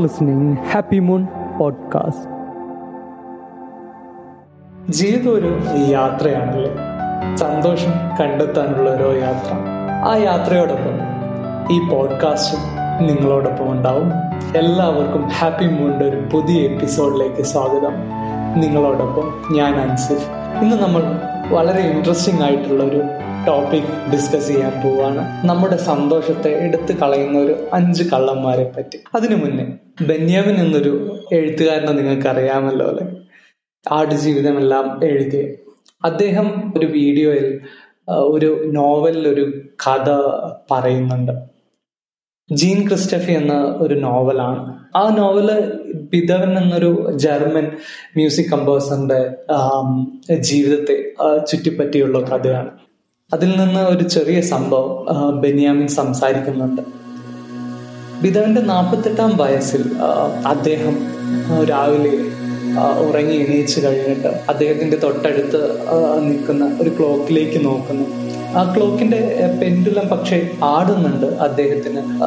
listening Happy Moon Podcast. ജീവിതം ഒരു യാത്രയാണല്ലേ? സന്തോഷം കണ്ടെത്താനുള്ള ഓരോ യാത്ര. ആ യാത്രയോടൊപ്പം ഈ പോഡ്കാസ്റ്റും നിങ്ങളോടൊപ്പം ഉണ്ടാവും. എല്ലാവർക്കും ഹാപ്പി മൂണിന്റെ ഒരു പുതിയ എപ്പിസോഡിലേക്ക് സ്വാഗതം. നിങ്ങളോടൊപ്പം ഞാൻ അൻസിഫ്. ഇന്ന് നമ്മൾ വളരെ ഇൻട്രസ്റ്റിംഗ് ആയിട്ടുള്ള ഒരു ടോപ്പിക് ഡിസ്കസ് ചെയ്യാൻ പോവാണ്. നമ്മുടെ സന്തോഷത്തെ എടുത്തു കളയുന്ന ഒരു അഞ്ച് കള്ളന്മാരെ പറ്റി. അതിനു മുന്നേ ബെന്യാമിൻ എന്നൊരു എഴുത്തുകാരനെ നിങ്ങൾക്ക് അറിയാമല്ലോ അല്ലെ ആടുജീവിതമെല്ലാം എഴുതിയ. അദ്ദേഹം ഒരു വീഡിയോയിൽ ഒരു നോവലിൽ ഒരു കഥ പറയുന്നുണ്ട്. ജീൻ ക്രിസ്റ്റഫി എന്ന ഒരു നോവലാണ്. ആ നോവൽ ബിതവൻ എന്നൊരു ജർമ്മൻ മ്യൂസിക് കമ്പോസറിന്റെ ജീവിതത്തെ ചുറ്റിപ്പറ്റിയുള്ള കഥയാണ്. അതിൽ നിന്ന് ഒരു ചെറിയ സംഭവം ബെന്യാമിൻ സംസാരിക്കുന്നുണ്ട്. പിതാവിന്റെ നാൽപ്പത്തെട്ടാം വയസ്സിൽ അദ്ദേഹം രാവിലെ ഉറങ്ങി എണീച്ച് കഴിഞ്ഞിട്ട് അദ്ദേഹത്തിന്റെ തൊട്ടടുത്ത് നിൽക്കുന്ന ഒരു ക്ലോക്കിലേക്ക് നോക്കുന്നു. ആ ക്ലോക്കിന്റെ പെൻഡുലം പക്ഷെ ആടുന്നുണ്ട് അദ്ദേഹത്തിന്.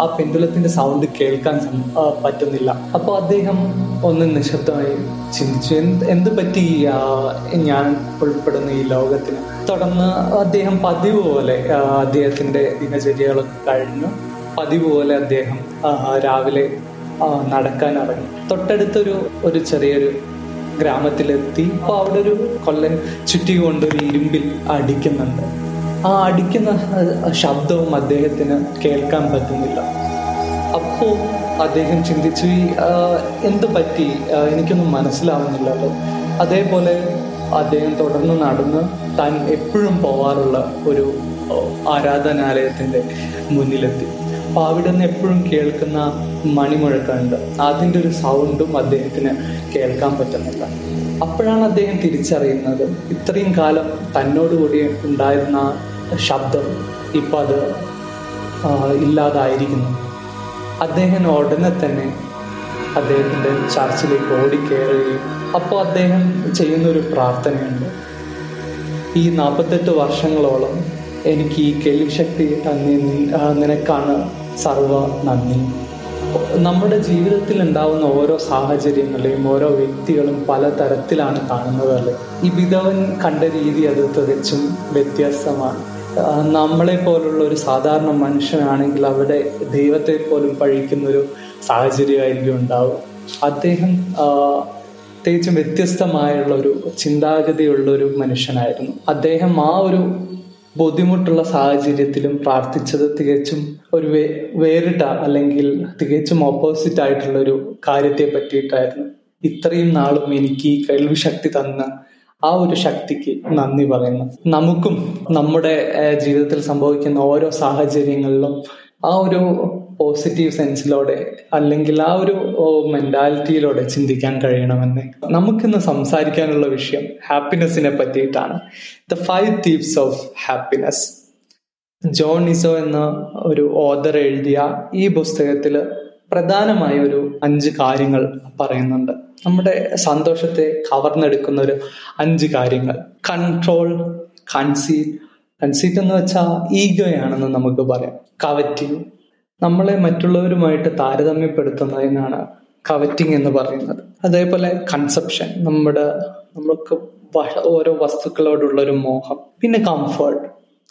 ആ, പെൻഡുലത്തിന്റെ സൗണ്ട് കേൾക്കാൻ പറ്റുന്നില്ല. അപ്പൊ അദ്ദേഹം ഒന്ന് നിശബ്ദമായി ചിന്തിച്ചു എന്ത് എന്ത് പറ്റി ഞാൻ ഉൾപ്പെടുന്ന ഈ ലോകത്തിന്? തുടർന്ന് അദ്ദേഹം പതിവ് പോലെ അദ്ദേഹത്തിന്റെ ദിനചര്യകളൊക്കെ കഴിഞ്ഞു. പതിവ് പോലെ അദ്ദേഹം രാവിലെ നടക്കാൻ ഇറങ്ങി. തൊട്ടടുത്തൊരു ഒരു ചെറിയൊരു ഗ്രാമത്തിലെത്തി. അപ്പൊ അവിടെ ഒരു കൊല്ലൻ ചുറ്റി കൊണ്ട് ഒരു ഇരുമ്പിൽ അടിക്കുന്നുണ്ട്. ആ അടിക്കുന്ന ശബ്ദവും അദ്ദേഹത്തിന് കേൾക്കാൻ പറ്റുന്നില്ല. അപ്പോൾ അദ്ദേഹം ചിന്തിച്ചു ഈ എന്ത് പറ്റി? എനിക്കൊന്നും മനസ്സിലാവുന്നില്ലല്ലോ അതേപോലെ അദ്ദേഹം തുടർന്ന് നടന്ന് താൻ എപ്പോഴും പോവാറുള്ള ഒരു ആരാധനാലയത്തിന്റെ മുന്നിലെത്തി. അപ്പം അവിടെ നിന്ന് എപ്പോഴും കേൾക്കുന്ന മണിമുഴക്കമുണ്ട് അതിന്റെ ഒരു സൗണ്ടും അദ്ദേഹത്തിന് കേൾക്കാൻ പറ്റുന്നില്ല. അപ്പോഴാണ് അദ്ദേഹം തിരിച്ചറിയുന്നത്. ഇത്രയും കാലം തന്നോടുകൂടി ഉണ്ടായിരുന്ന ശബ്ദം ഇപ്പം അത് ഇല്ലാതായിരിക്കുന്നു. അദ്ദേഹം ഉടനെ തന്നെ അദ്ദേഹത്തിന്റെ ചർച്ചിലേക്ക് ഓടിക്കയറുകയും അപ്പോൾ അദ്ദേഹം ചെയ്യുന്നൊരു പ്രാർത്ഥനയുണ്ട്. ഈ നാൽപ്പത്തെട്ട് വർഷങ്ങളോളം എനിക്ക് ഈ കേൾവിശക്തി തന്നെ നിനക്കാണ് സർവ നന്ദി. നമ്മുടെ ജീവിതത്തിൽ ഉണ്ടാവുന്ന ഓരോ സാഹചര്യങ്ങളെയും ഓരോ വ്യക്തികളും പല തരത്തിലാണ് കാണുന്നത് അല്ലേ? ഈ വിധവൻ കണ്ട രീതി അത് തികച്ചും വ്യത്യസ്തമാണ്. നമ്മളെ പോലുള്ള ഒരു സാധാരണ മനുഷ്യനാണെങ്കിൽ അവിടെ ദൈവത്തെ പോലും പഴിക്കുന്ന ഒരു സാഹചര്യമായിരിക്കും ഉണ്ടാവുക. അദ്ദേഹം പ്രത്യേകിച്ചും വ്യത്യസ്തമായുള്ള ഒരു ചിന്താഗതിയുള്ള ഒരു മനുഷ്യനായിരുന്നു. അദ്ദേഹം ആ ഒരു ബുദ്ധിമുട്ടുള്ള സാഹചര്യത്തിലും പ്രാർത്ഥിച്ചത് തികച്ചും ഒരു വേ വേറിട്ട അല്ലെങ്കിൽ തികച്ചും ഓപ്പോസിറ്റ് ആയിട്ടുള്ള ഒരു കാര്യത്തെ പറ്റിയിട്ടായിരുന്നു ഇത്രയും നാളും എനിക്ക് ഈ കേൾവി ശക്തി തന്ന ആ ഒരു ശക്തിക്ക് നന്ദി പറയുന്നു. നമുക്കും നമ്മുടെ ജീവിതത്തിൽ സംഭവിക്കുന്ന ഓരോ സാഹചര്യങ്ങളിലും ആ ഒരു പോസിറ്റീവ് സെൻസിലൂടെ അല്ലെങ്കിൽ ആ ഒരു മെന്റാലിറ്റിയിലൂടെ ചിന്തിക്കാൻ കഴിയണമെന്ന്. നമുക്കിന്ന് സംസാരിക്കാനുള്ള വിഷയം ഹാപ്പിനെസ്സിനെ പറ്റിയിട്ടാണ്. The five thieves of happiness John Izzo എന്ന ഒരു ഓദർ എഴുതിയ ഈ പുസ്തകത്തിൽ പ്രധാനമായ ഒരു അഞ്ച് കാര്യങ്ങൾ പറയുന്നുണ്ട്. നമ്മുടെ സന്തോഷത്തെ കവർന്നെടുക്കുന്ന ഒരു അഞ്ച് കാര്യങ്ങൾ. കൺട്രോൾ കൺസീറ്റ് കൺസീറ്റ് എന്ന് വെച്ചാൽ ഈഗോയാണെന്ന് നമുക്ക് പറയാം. കവറ്റിങ് നമ്മളെ മറ്റുള്ളവരുമായിട്ട് താരതമ്യപ്പെടുത്തുന്നതിനാണ് കവറ്റിങ് എന്ന് പറയുന്നത്. അതേപോലെ കൺസെപ്ഷൻ നമ്മുടെ നമ്മൾക്ക് ഓരോ വസ്തുക്കളോടുള്ള ഒരു മോഹം. പിന്നെ കംഫർട്ട്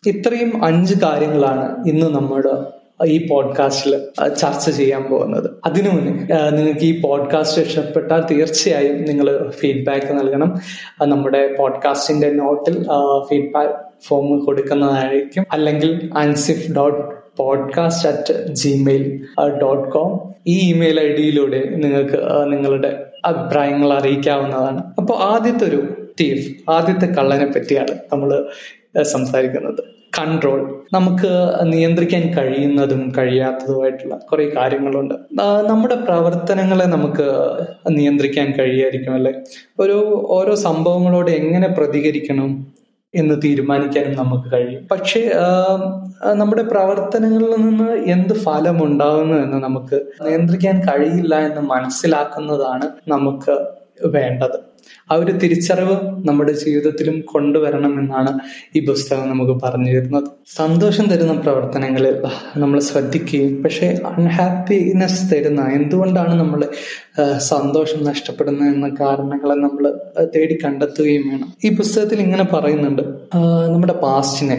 ഇത്രയും അഞ്ച് കാര്യങ്ങളാണ് ഇന്ന് നമ്മുടെ ഈ പോഡ്കാസ്റ്റിൽ ചർച്ച ചെയ്യാൻ പോകുന്നത്. അതിനു മുന്നേ നിങ്ങൾക്ക് ഈ പോഡ്കാസ്റ്റ് ഇഷ്ടപ്പെട്ടാൽ തീർച്ചയായും നിങ്ങൾ ഫീഡ്ബാക്ക് നൽകണം. നമ്മുടെ പോഡ്കാസ്റ്റിന്റെ നോട്ടിൽ ഫീഡ്ബാക്ക് ഫോം കൊടുക്കുന്നതായിരിക്കും. അല്ലെങ്കിൽ Ansif dot podcast at Gmail dot com ഈ ഇമെയിൽ ഐ ഡിയിലൂടെ നിങ്ങൾക്ക് നിങ്ങളുടെ അഭിപ്രായങ്ങൾ അറിയിക്കാവുന്നതാണ്. അപ്പോൾ ആദ്യത്തെ ഒരു തീഫ് ആദ്യത്തെ കള്ളനെ പറ്റിയാണ് നമ്മൾ സംസാരിക്കുന്നത്. കൺട്രോൾ നമുക്ക് നിയന്ത്രിക്കാൻ കഴിയുന്നതും കഴിയാത്തതുമായിട്ടുള്ള കുറെ കാര്യങ്ങളുണ്ട്. നമ്മുടെ പ്രവർത്തനങ്ങളെ നമുക്ക് നിയന്ത്രിക്കാൻ കഴിയായിരിക്കും അല്ലെ? ഒരു ഓരോ സംഭവങ്ങളോട് എങ്ങനെ പ്രതികരിക്കണം എന്ന് തീരുമാനിക്കാനും നമുക്ക് കഴിയും. പക്ഷേ നമ്മുടെ പ്രവർത്തനങ്ങളിൽ നിന്ന് എന്ത് ഫലം ഉണ്ടാകുന്നു എന്ന് നമുക്ക് നിയന്ത്രിക്കാൻ കഴിയില്ല എന്ന് മനസ്സിലാക്കുന്നതാണ് നമുക്ക് വേണ്ടത്. ആ ഒരു തിരിച്ചറിവ് നമ്മുടെ ജീവിതത്തിലും കൊണ്ടുവരണമെന്നാണ് ഈ പുസ്തകം നമുക്ക് പറഞ്ഞു തരുന്നത്. സന്തോഷം തരുന്ന പ്രവർത്തനങ്ങളിൽ നമ്മൾ ശ്രദ്ധിക്കുകയും പക്ഷെ അൺഹാപ്പിനെസ് തരുന്ന എന്തുകൊണ്ടാണ് നമ്മൾ സന്തോഷം നഷ്ടപ്പെടുന്നത് എന്ന കാരണങ്ങളെ നമ്മൾ തേടി കണ്ടെത്തുകയും വേണം. ഈ പുസ്തകത്തിൽ ഇങ്ങനെ പറയുന്നുണ്ട് നമ്മുടെ പാസ്റ്റിനെ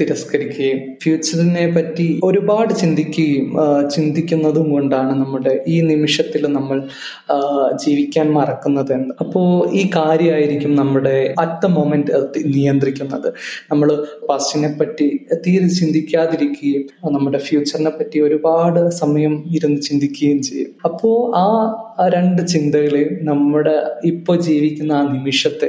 തിരസ്കരിക്കുകയും ഫ്യൂച്ചറിനെ പറ്റി ഒരുപാട് ചിന്തിക്കുകയും ചിന്തിക്കുന്നതും കൊണ്ടാണ് നമ്മുടെ ഈ നിമിഷത്തിൽ നമ്മൾ ജീവിക്കാൻ മറക്കുന്നത് എന്ന് അപ്പോ ഈ കാര്യമായിരിക്കും നമ്മുടെ അറ്റ് ദ മൊമെന്റ് നിയന്ത്രിക്കുന്നത്. നമ്മൾ പാസ്റ്റിനെ പറ്റി തീരെ ചിന്തിക്കാതിരിക്കുകയും നമ്മുടെ ഫ്യൂച്ചറിനെ പറ്റി ഒരുപാട് സമയം ഇരുന്ന് ചിന്തിക്കുകയും ചെയ്യും. അപ്പോ ആ രണ്ട് ചിന്തകളെയും നമ്മുടെ ഇപ്പൊ ജീവിക്കുന്ന ആ നിമിഷത്തെ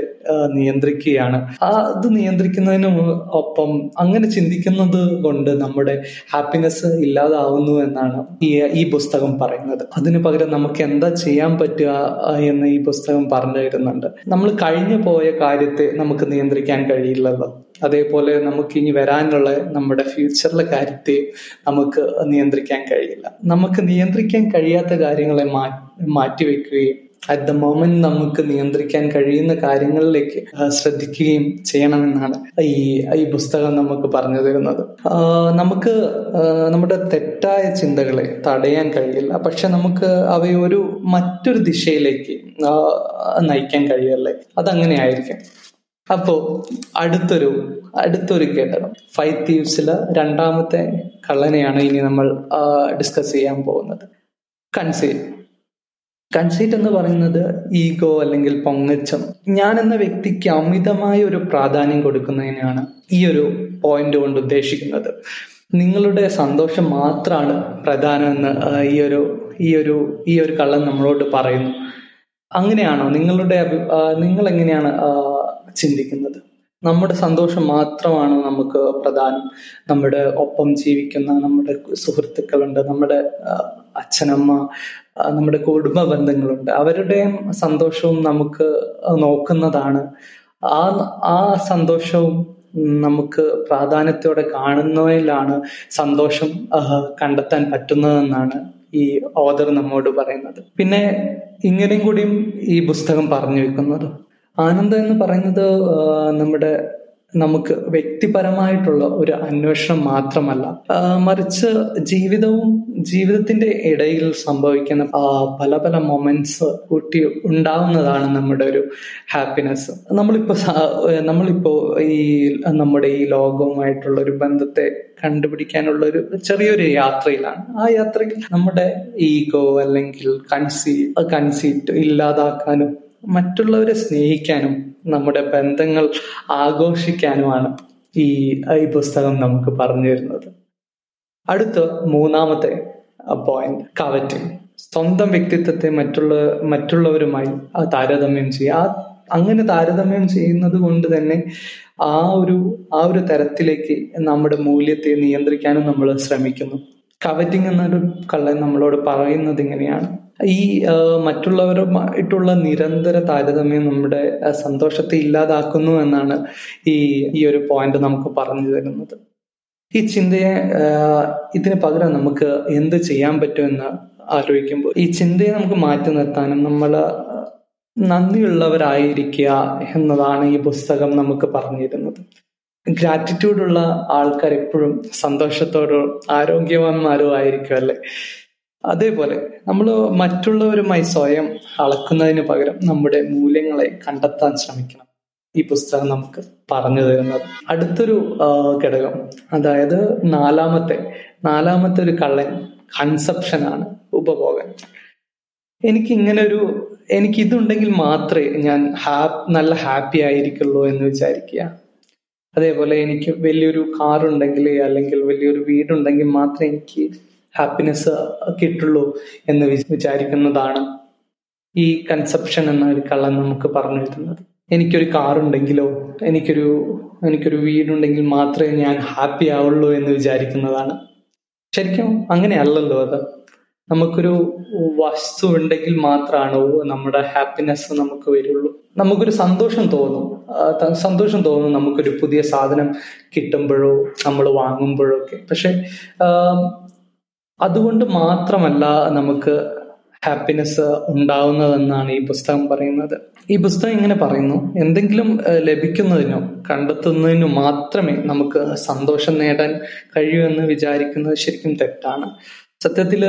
നിയന്ത്രിക്കുകയാണ്. ആ അത് നിയന്ത്രിക്കുന്നതിന് ഒപ്പം അങ്ങനെ ചിന്തിക്കുന്നത് കൊണ്ട് നമ്മുടെ ഹാപ്പിനെസ് ഇല്ലാതാവുന്നു എന്നാണ് ഈ ഈ പുസ്തകം പറയുന്നത്. അതിനു പകരം നമുക്ക് എന്താ ചെയ്യാൻ പറ്റുക എന്ന് ഈ പുസ്തകം പറഞ്ഞു തരുന്നുണ്ട്. നമ്മൾ കഴിഞ്ഞു പോയ കാര്യത്തെ നമുക്ക് നിയന്ത്രിക്കാൻ കഴിയില്ലല്ലോ. അതേപോലെ നമുക്ക് ഇനി വരാനുള്ള നമ്മുടെ ഫ്യൂച്ചറിലെ കാര്യത്തെ നമുക്ക് നിയന്ത്രിക്കാൻ കഴിയില്ല. നമുക്ക് നിയന്ത്രിക്കാൻ കഴിയാത്ത കാര്യങ്ങളെ മാറ്റിവെക്കുകയും അറ്റ് ദ മോമെന്റ് നമുക്ക് നിയന്ത്രിക്കാൻ കഴിയുന്ന കാര്യങ്ങളിലേക്ക് ശ്രദ്ധിക്കുകയും ചെയ്യണമെന്നാണ് ഈ ഈ പുസ്തകം നമുക്ക് പറഞ്ഞു തരുന്നത്. നമുക്ക് നമ്മുടെ തെറ്റായ ചിന്തകളെ തടയാൻ കഴിയില്ല. പക്ഷെ നമുക്ക് അവയൊരു മറ്റൊരു ദിശയിലേക്ക് നയിക്കാൻ കഴിയല്ലേ? അതങ്ങനെ ആയിരിക്കും. അപ്പോ അടുത്തൊരു അടുത്തൊരു ഘടകം ഫൈവ് തീവ്സിലെ രണ്ടാമത്തെ കള്ളനെയാണ് ഇനി നമ്മൾ ഡിസ്കസ് ചെയ്യാൻ പോകുന്നത്. കൺസീറ്റ് കൺസീറ്റ് എന്ന് പറയുന്നത് ഈഗോ അല്ലെങ്കിൽ പൊങ്ങച്ചം. ഞാൻ എന്ന വ്യക്തിക്ക് അമിതമായ ഒരു പ്രാധാന്യം കൊടുക്കുന്നതിനാണ് ഈ ഒരു പോയിന്റ് കൊണ്ട് ഉദ്ദേശിക്കുന്നത്. നിങ്ങളുടെ സന്തോഷം മാത്രമാണ് പ്രധാനമെന്ന് ഈ ഒരു ഈ ഒരു ഈ ഒരു കള്ളൻ നമ്മളോട് പറയുന്നു. അങ്ങനെയാണോ? നിങ്ങളുടെ നിങ്ങൾ എങ്ങനെയാണ് ചിന്തിക്കുന്നത്. നമ്മുടെ സന്തോഷം മാത്രമാണ് നമുക്ക് പ്രധാനം. നമ്മുടെ ഒപ്പം ജീവിക്കുന്ന നമ്മുടെ സുഹൃത്തുക്കളുണ്ട് നമ്മുടെ അച്ഛനമ്മ നമ്മുടെ കുടുംബ ബന്ധങ്ങളുണ്ട്. അവരുടെയും സന്തോഷവും നമുക്ക് നോക്കുന്നതാണ്. ആ ആ സന്തോഷവും നമുക്ക് പ്രാധാന്യത്തോടെ കാണുന്നതിലാണ് സന്തോഷം കണ്ടെത്താൻ പറ്റുന്നതെന്നാണ് ഈ ഓദർ നമ്മോട് പറയുന്നത്. പിന്നെ ഇങ്ങനെയും കൂടിയും ഈ പുസ്തകം പറഞ്ഞു വെക്കുന്നത്. ആനന്ദം എന്ന് പറയുന്നത് നമ്മുടെ നമുക്ക് വ്യക്തിപരമായിട്ടുള്ള ഒരു അന്വേഷണം മാത്രമല്ല. മറിച്ച് ജീവിതവും ജീവിതത്തിന്റെ ഇടയിൽ സംഭവിക്കുന്ന പല പല മൊമെന്റ്സ് കൂട്ടി ഉണ്ടാവുന്നതാണ് നമ്മുടെ ഒരു ഹാപ്പിനെസ് നമ്മളിപ്പോ നമ്മളിപ്പോ ഈ നമ്മുടെ ഈ ലോകവുമായിട്ടുള്ള ഒരു ബന്ധത്തെ കണ്ടുപിടിക്കാനുള്ള ഒരു ചെറിയൊരു യാത്രയിലാണ്. ആ യാത്രയിൽ നമ്മുടെ ഈഗോ അല്ലെങ്കിൽ കൺസീ കൺസീറ്റ് ഇല്ലാതാക്കാനും മറ്റുള്ളവരെ സ്നേഹിക്കാനും നമ്മുടെ ബന്ധങ്ങൾ ആഘോഷിക്കാനുമാണ് ഈ ഈ പുസ്തകം നമുക്ക് പറഞ്ഞു തരുന്നത്. അടുത്ത മൂന്നാമത്തെ പോയിന്റ് കവറ്റിംഗ്. സ്വന്തം വ്യക്തിത്വത്തെ മറ്റുള്ള മറ്റുള്ളവരുമായി താരതമ്യം ചെയ്യുക. ആ അങ്ങനെ താരതമ്യം ചെയ്യുന്നത് കൊണ്ട് തന്നെ ആ ഒരു ആ ഒരു തരത്തിലേക്ക് നമ്മുടെ മൂല്യത്തെ നിയന്ത്രിക്കാനും നമ്മൾ ശ്രമിക്കുന്നു. കവറ്റിംഗ് എന്നൊരു കള്ളൻ നമ്മളോട് പറയുന്നത് ഇങ്ങനെയാണ്. ഈ മറ്റുള്ളവരുമായിട്ടുള്ള നിരന്തര താരതമ്യം നമ്മുടെ സന്തോഷത്തെ ഇല്ലാതാക്കുന്നു എന്നാണ് ഈ ഈ ഒരു പോയിന്റ് നമുക്ക് പറഞ്ഞു തരുന്നത്. ഈ ചിന്തയെ ഇതിന് പകരം നമുക്ക് എന്ത് ചെയ്യാൻ പറ്റുമെന്ന് ആലോചിക്കുമ്പോൾ ഈ ചിന്തയെ നമുക്ക് മാറ്റി നിർത്താനും നമ്മൾ നന്ദിയുള്ളവരായിരിക്കുക എന്നതാണ് ഈ പുസ്തകം നമുക്ക് പറഞ്ഞു തരുന്നത്. ഗ്രാറ്റിറ്റ്യൂഡുള്ള ആൾക്കാർ എപ്പോഴും സന്തോഷത്തോടും ആരോഗ്യവാന്മാരും ആയിരിക്കും അല്ലെ? അതേപോലെ നമ്മൾ മറ്റുള്ളവരുമായി സ്വയം അളക്കുന്നതിന് പകരം നമ്മുടെ മൂല്യങ്ങളെ കണ്ടെത്താൻ ശ്രമിക്കണം. ഈ പുസ്തകം നമുക്ക് പറഞ്ഞു തരുന്നത്. അടുത്തൊരു ഘടകം അതായത് നാലാമത്തെ നാലാമത്തെ ഒരു കള്ളൻ കൺസെപ്ഷൻ ആണ് ഉപഭോഗം. എനിക്ക് ഇങ്ങനെ ഒരു എനിക്ക് ഇതുണ്ടെങ്കിൽ മാത്രമേ ഞാൻ ഹാ നല്ല ഹാപ്പി ആയിരിക്കുള്ളൂ എന്ന് വിചാരിക്കുക. അതേപോലെ എനിക്ക് വലിയൊരു കാർ ഉണ്ടെങ്കിൽ അല്ലെങ്കിൽ വലിയൊരു വീടുണ്ടെങ്കിൽ മാത്രമേ എനിക്ക് ഹാപ്പിനെസ് കിട്ടുള്ളൂ എന്ന് വിചാരിക്കുന്നതാണ് ഈ കൺസെപ്ഷൻ എന്ന ഒരു കള്ളൻ നമുക്ക് പറഞ്ഞു തരുന്നത്. എനിക്കൊരു കാറുണ്ടെങ്കിലോ എനിക്കൊരു എനിക്കൊരു വീടുണ്ടെങ്കിൽ മാത്രമേ ഞാൻ ഹാപ്പി ആവുള്ളൂ എന്ന് വിചാരിക്കുന്നതാണ്. ശരിക്കും അങ്ങനെയല്ലല്ലോ അത്. നമുക്കൊരു വസ്തു ഉണ്ടെങ്കിൽ മാത്രമാണ് നമ്മുടെ ഹാപ്പിനെസ് നമുക്ക് വരുള്ളൂ. നമുക്കൊരു സന്തോഷം തോന്നും. സന്തോഷം തോന്നും നമുക്കൊരു പുതിയ സാധനം കിട്ടുമ്പോഴോ നമ്മൾ വാങ്ങുമ്പോഴോ ഒക്കെ. പക്ഷെ അതുകൊണ്ട് മാത്രമല്ല നമുക്ക് ഹാപ്പിനെസ് ഉണ്ടാവുന്നതെന്നാണ് ഈ പുസ്തകം പറയുന്നത്. ഈ പുസ്തകം ഇങ്ങനെ പറയുന്നു എന്തെങ്കിലും ലഭിക്കുന്നതിനോ കണ്ടെത്തുന്നതിനോ മാത്രമേ നമുക്ക് സന്തോഷം നേടാൻ കഴിയൂ എന്ന് വിചാരിക്കുന്നത് ശരിക്കും തെറ്റാണ്. സത്യത്തിൽ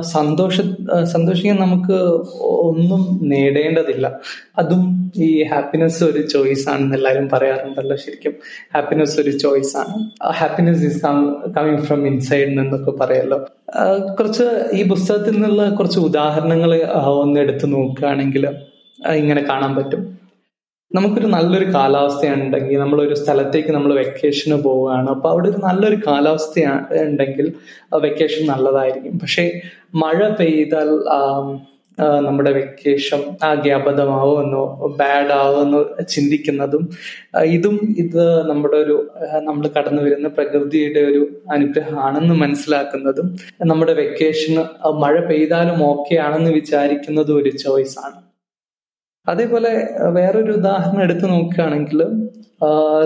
സന്തോഷ സന്തോഷിക്കാൻ നമുക്ക് ഒന്നും നേടേണ്ടതില്ല. അതും ഈ ഹാപ്പിനെസ് ഒരു ചോയ്സ് ആണെന്ന് എല്ലാവരും പറയാറുണ്ടല്ലോ ശരിക്കും. ഹാപ്പിനെസ് ഒരു ചോയ്സ് ആണ്. Happiness is coming from inside എന്നൊക്കെ പറയല്ലോ. കുറച്ച് ഈ പുസ്തകത്തിൽ നിന്നുള്ള കുറച്ച് ഉദാഹരണങ്ങൾ ഒന്ന് എടുത്തു നോക്കുകയാണെങ്കിൽ ഇങ്ങനെ കാണാൻ പറ്റും. നമുക്കൊരു നല്ലൊരു കാലാവസ്ഥയുണ്ടെങ്കിൽ നമ്മളൊരു സ്ഥലത്തേക്ക് നമ്മൾ വെക്കേഷന് പോവുകയാണ്. അപ്പോൾ അവിടെ ഒരു നല്ലൊരു കാലാവസ്ഥ ഉണ്ടെങ്കിൽ വെക്കേഷൻ നല്ലതായിരിക്കും. പക്ഷേ മഴ പെയ്താൽ നമ്മുടെ വെക്കേഷൻ ആകെ അബദ്ധമാവുമെന്നോ ബാഡ് ആവുമെന്നോ ചിന്തിക്കുന്നതും ഇതും ഇത് നമ്മുടെ ഒരു നമ്മൾ കടന്നു വരുന്ന പ്രകൃതിയുടെ ഒരു അനുഗ്രഹമാണെന്ന് മനസ്സിലാക്കുന്നതും നമ്മുടെ വെക്കേഷന് മഴ പെയ്താലും ഓക്കെ ആണെന്ന് വിചാരിക്കുന്നതും ഒരു ചോയ്സ് ആണ്. അതേപോലെ വേറൊരു ഉദാഹരണം എടുത്തു നോക്കുകയാണെങ്കിൽ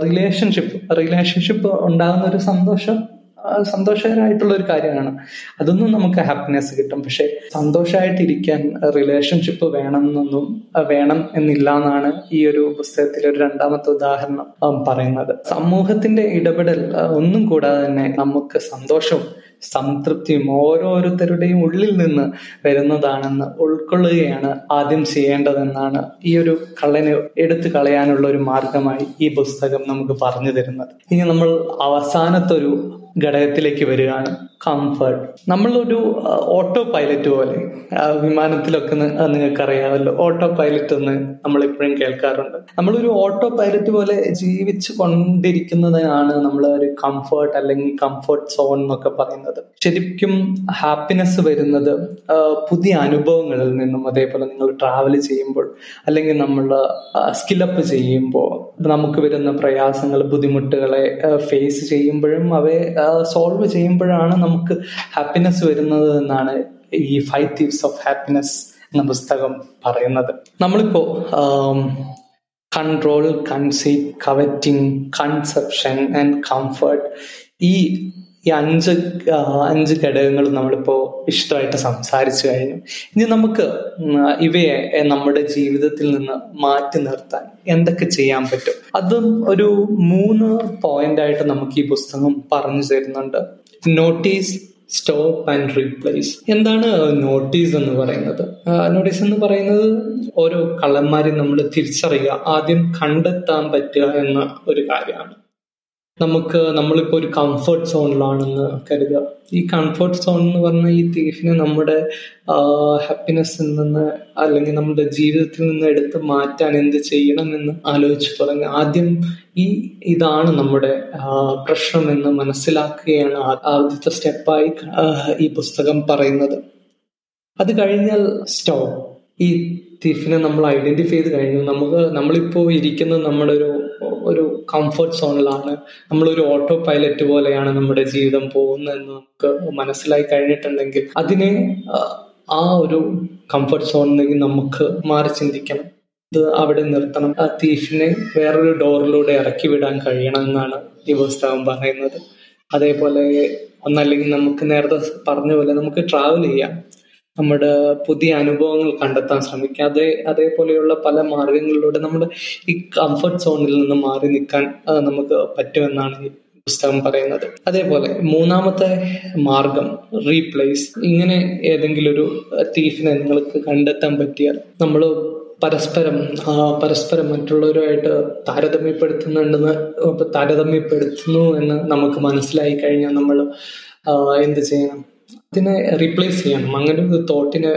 റിലേഷൻഷിപ്പ് റിലേഷൻഷിപ്പ് ഉണ്ടാകുന്ന ഒരു സന്തോഷം സന്തോഷകരമായിട്ടുള്ള ഒരു കാര്യമാണ്. അതൊന്നും നമുക്ക് ഹാപ്പിനെസ് കിട്ടും. പക്ഷെ സന്തോഷമായിട്ടിരിക്കാൻ റിലേഷൻഷിപ്പ് വേണമെന്നൊന്നും വേണം എന്നില്ല എന്നാണ് ഈ ഒരു പുസ്തകത്തിൽ ഒരു രണ്ടാമത്തെ ഉദാഹരണം പറയുന്നത്. സമൂഹത്തിന്റെ ഇടപെടൽ ഒന്നും കൂടാതെ തന്നെ നമുക്ക് സന്തോഷവും സംതൃപ്തിയും ഓരോരുത്തരുടെയും ഉള്ളിൽ നിന്ന് വരുന്നതാണെന്ന് ഉൾക്കൊള്ളുകയാണ് ആദ്യം ചെയ്യേണ്ടതെന്നാണ് ഈ ഒരു കള്ളനെ എടുത്തു കളയാനുള്ള ഒരു മാർഗമായി ഈ പുസ്തകം നമുക്ക് പറഞ്ഞു തരുന്നത്. ഇനി നമ്മൾ അവസാനത്തെ ഒരു ഘടകത്തിലേക്ക് വരികയാണ്. കംഫർട്ട്. നമ്മളൊരു ഓട്ടോ പൈലറ്റ് പോലെ വിമാനത്തിലൊക്കെ നിങ്ങൾക്ക് അറിയാമല്ലോ ഓട്ടോ പൈലറ്റ് എന്ന് നമ്മൾ ഇപ്പോഴും കേൾക്കാറുണ്ട്. നമ്മളൊരു ഓട്ടോ പൈലറ്റ് പോലെ ജീവിച്ചു കൊണ്ടിരിക്കുന്നതിനാണ് നമ്മൾ ഒരു കംഫർട്ട് അല്ലെങ്കിൽ കംഫർട്ട് സോൺ എന്നൊക്കെ പറയുന്നത്. ശരിക്കും ഹാപ്പിനെസ് വരുന്നത് പുതിയ അനുഭവങ്ങളിൽ നിന്നും അതേപോലെ നിങ്ങൾ ട്രാവൽ ചെയ്യുമ്പോൾ അല്ലെങ്കിൽ നമ്മൾ സ്കില്ലപ്പ് ചെയ്യുമ്പോൾ നമുക്ക് വരുന്ന പ്രയാസങ്ങൾ ബുദ്ധിമുട്ടുകളെ ഫേസ് ചെയ്യുമ്പോഴും അവയെ സോൾവ് ചെയ്യുമ്പോഴാണ് നമുക്ക് ഹാപ്പിനെസ് വരുന്നത് എന്നാണ് ഈ ഫൈവ് തീവ്സ് ഓഫ് ഹാപ്പിനെസ് എന്ന പുസ്തകം പറയുന്നത്. നമ്മളിപ്പോ control conceit coveting conception and comfort ഈ ഈ അഞ്ച് അഞ്ച് ഘടകങ്ങൾ നമ്മളിപ്പോ വിശദമായിട്ട് സംസാരിച്ചു കഴിഞ്ഞു. ഇനി നമുക്ക് ഇവയെ നമ്മുടെ ജീവിതത്തിൽ നിന്ന് മാറ്റി നിർത്താൻ എന്തൊക്കെ ചെയ്യാൻ പറ്റും? അതും ഒരു മൂന്ന് പോയിന്റ് ആയിട്ട് നമുക്ക് ഈ പുസ്തകം പറഞ്ഞു തരുന്നുണ്ട്. നോട്ടീസ് സ്റ്റോപ്പ് ആൻഡ് റീപ്ലേസ് എന്താണ് നോട്ടീസ് എന്ന് പറയുന്നത്? നോട്ടീസ് എന്ന് പറയുന്നത് ഓരോ കള്ളന്മാരെ നമ്മൾ തിരിച്ചറിയുക ആദ്യം കണ്ടെത്താൻ പറ്റുക എന്ന ഒരു കാര്യമാണ്. നമുക്ക് നമ്മളിപ്പോൾ ഒരു കംഫർട്ട് സോണിലാണെന്ന് കരുതുക. ഈ കംഫർട്ട് സോൺ എന്ന് പറഞ്ഞ ഈ തീഫിനെ നമ്മുടെ ഹാപ്പിനെസ്സിൽ നിന്ന് അല്ലെങ്കിൽ നമ്മുടെ ജീവിതത്തിൽ നിന്ന് എടുത്ത് മാറ്റാൻ എന്ത് ചെയ്യണം എന്ന് ആലോചിച്ച് തുടങ്ങി ആദ്യം ഈ ഇതാണ് നമ്മുടെ പ്രശ്നം എന്ന് മനസ്സിലാക്കുകയാണ് ആദ്യത്തെ സ്റ്റെപ്പായി ഈ പുസ്തകം പറയുന്നത്. അത് കഴിഞ്ഞാൽ സ്റ്റോപ്പ് ഈ തീഫിനെ നമ്മൾ ഐഡന്റിഫൈ ചെയ്ത് കഴിഞ്ഞു. നമുക്ക് നമ്മളിപ്പോ ഇരിക്കുന്നത് നമ്മുടെ ഒരു കംഫർട്ട് സോണിലാണ് നമ്മളൊരു ഓട്ടോ പൈലറ്റ് പോലെയാണ് നമ്മുടെ ജീവിതം പോകുന്നതെന്ന് നമുക്ക് മനസ്സിലായി കഴിഞ്ഞിട്ടുണ്ടെങ്കിൽ അതിനെ ആ ഒരു കംഫർട്ട് സോണിൽ നിന്ന് നമുക്ക് മാറി ചിന്തിക്കണം. ഇത് അവിടെ നിർത്തണം. ആ തീഫിനെ വേറൊരു ഡോറിലൂടെ ഇറക്കി വിടാൻ കഴിയണം എന്നാണ് ഈ പുസ്തകം പറയുന്നത്. അതേപോലെ ഒന്നല്ലെങ്കിൽ നമുക്ക് നേരത്തെ പറഞ്ഞ പോലെ നമുക്ക് ട്രാവൽ ചെയ്യാം. നമ്മുടെ പുതിയ അനുഭവങ്ങൾ കണ്ടെത്താൻ ശ്രമിക്കുക. അതേ അതേപോലെയുള്ള പല മാർഗങ്ങളിലൂടെ നമ്മൾ ഈ കംഫർട്ട് സോണിൽ നിന്ന് മാറി നിൽക്കാൻ നമുക്ക് പറ്റുമെന്നാണ് ഈ പുസ്തകം പറയുന്നത്. അതേപോലെ മൂന്നാമത്തെ മാർഗം റീപ്ലേസ് ഇങ്ങനെ ഏതെങ്കിലും ഒരു തീഫിനെ നിങ്ങൾക്ക് കണ്ടെത്താൻ പറ്റിയാൽ നമ്മൾ പരസ്പരം പരസ്പരം മറ്റുള്ളവരുമായിട്ട് താരതമ്യപ്പെടുത്തുന്നുണ്ടെന്ന് താരതമ്യപ്പെടുത്തുന്നു എന്ന് നമുക്ക് മനസ്സിലായി കഴിഞ്ഞാൽ നമ്മൾ എന്ത് ചെയ്യണം? അതിനെ റീപ്ലേസ് ചെയ്യണം. അങ്ങനെ ഒരു തോട്ടിന്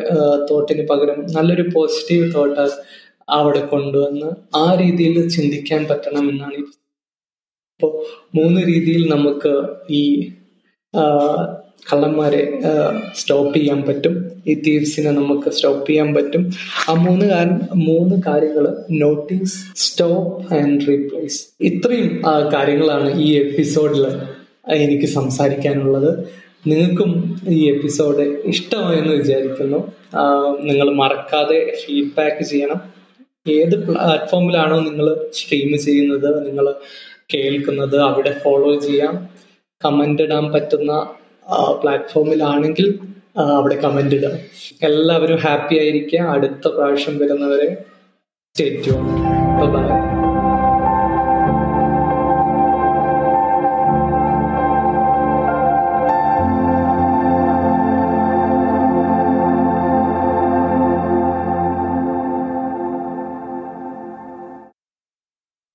തോട്ടിന് പകരം നല്ലൊരു പോസിറ്റീവ് തോട്ട് അവിടെ കൊണ്ടുവന്ന് ആ രീതിയിൽ ചിന്തിക്കാൻ പറ്റണം എന്നാണ് ഇപ്പോൾ മൂന്ന് രീതിയിൽ നമുക്ക് ഈ കള്ളന്മാരെ സ്റ്റോപ്പ് ചെയ്യാൻ പറ്റും. ഈ തീവ്സിനെ നമുക്ക് സ്റ്റോപ്പ് ചെയ്യാൻ പറ്റും. ആ മൂന്ന് കാര്യം മൂന്ന് കാര്യങ്ങൾ നോട്ടീസ് സ്റ്റോപ്പ് ആൻഡ് റീപ്ലേസ് ഇത്രയും കാര്യങ്ങളാണ് ഈ എപ്പിസോഡിൽ എനിക്ക് സംസാരിക്കാനുള്ളത്. നിങ്ങൾക്കും ഈ എപ്പിസോഡ് ഇഷ്ടമായെന്ന് വിചാരിക്കുന്നു. നിങ്ങൾ മറക്കാതെ ഫീഡ്ബാക്ക് ചെയ്യണം. ഏത് പ്ലാറ്റ്ഫോമിലാണോ നിങ്ങൾ സ്ട്രീം ചെയ്യുന്നത് നിങ്ങൾ കേൾക്കുന്നത് അവിടെ ഫോളോ ചെയ്യാം. കമന്റ് ഇടാൻ പറ്റുന്ന പ്ലാറ്റ്ഫോമിലാണെങ്കിൽ അവിടെ കമന്റ് ഇടാം. എല്ലാവരും ഹാപ്പി ആയിരിക്കുക. അടുത്ത പ്രാവശ്യം വരുന്നവരെ സ്റ്റേറ്റ് ബൈ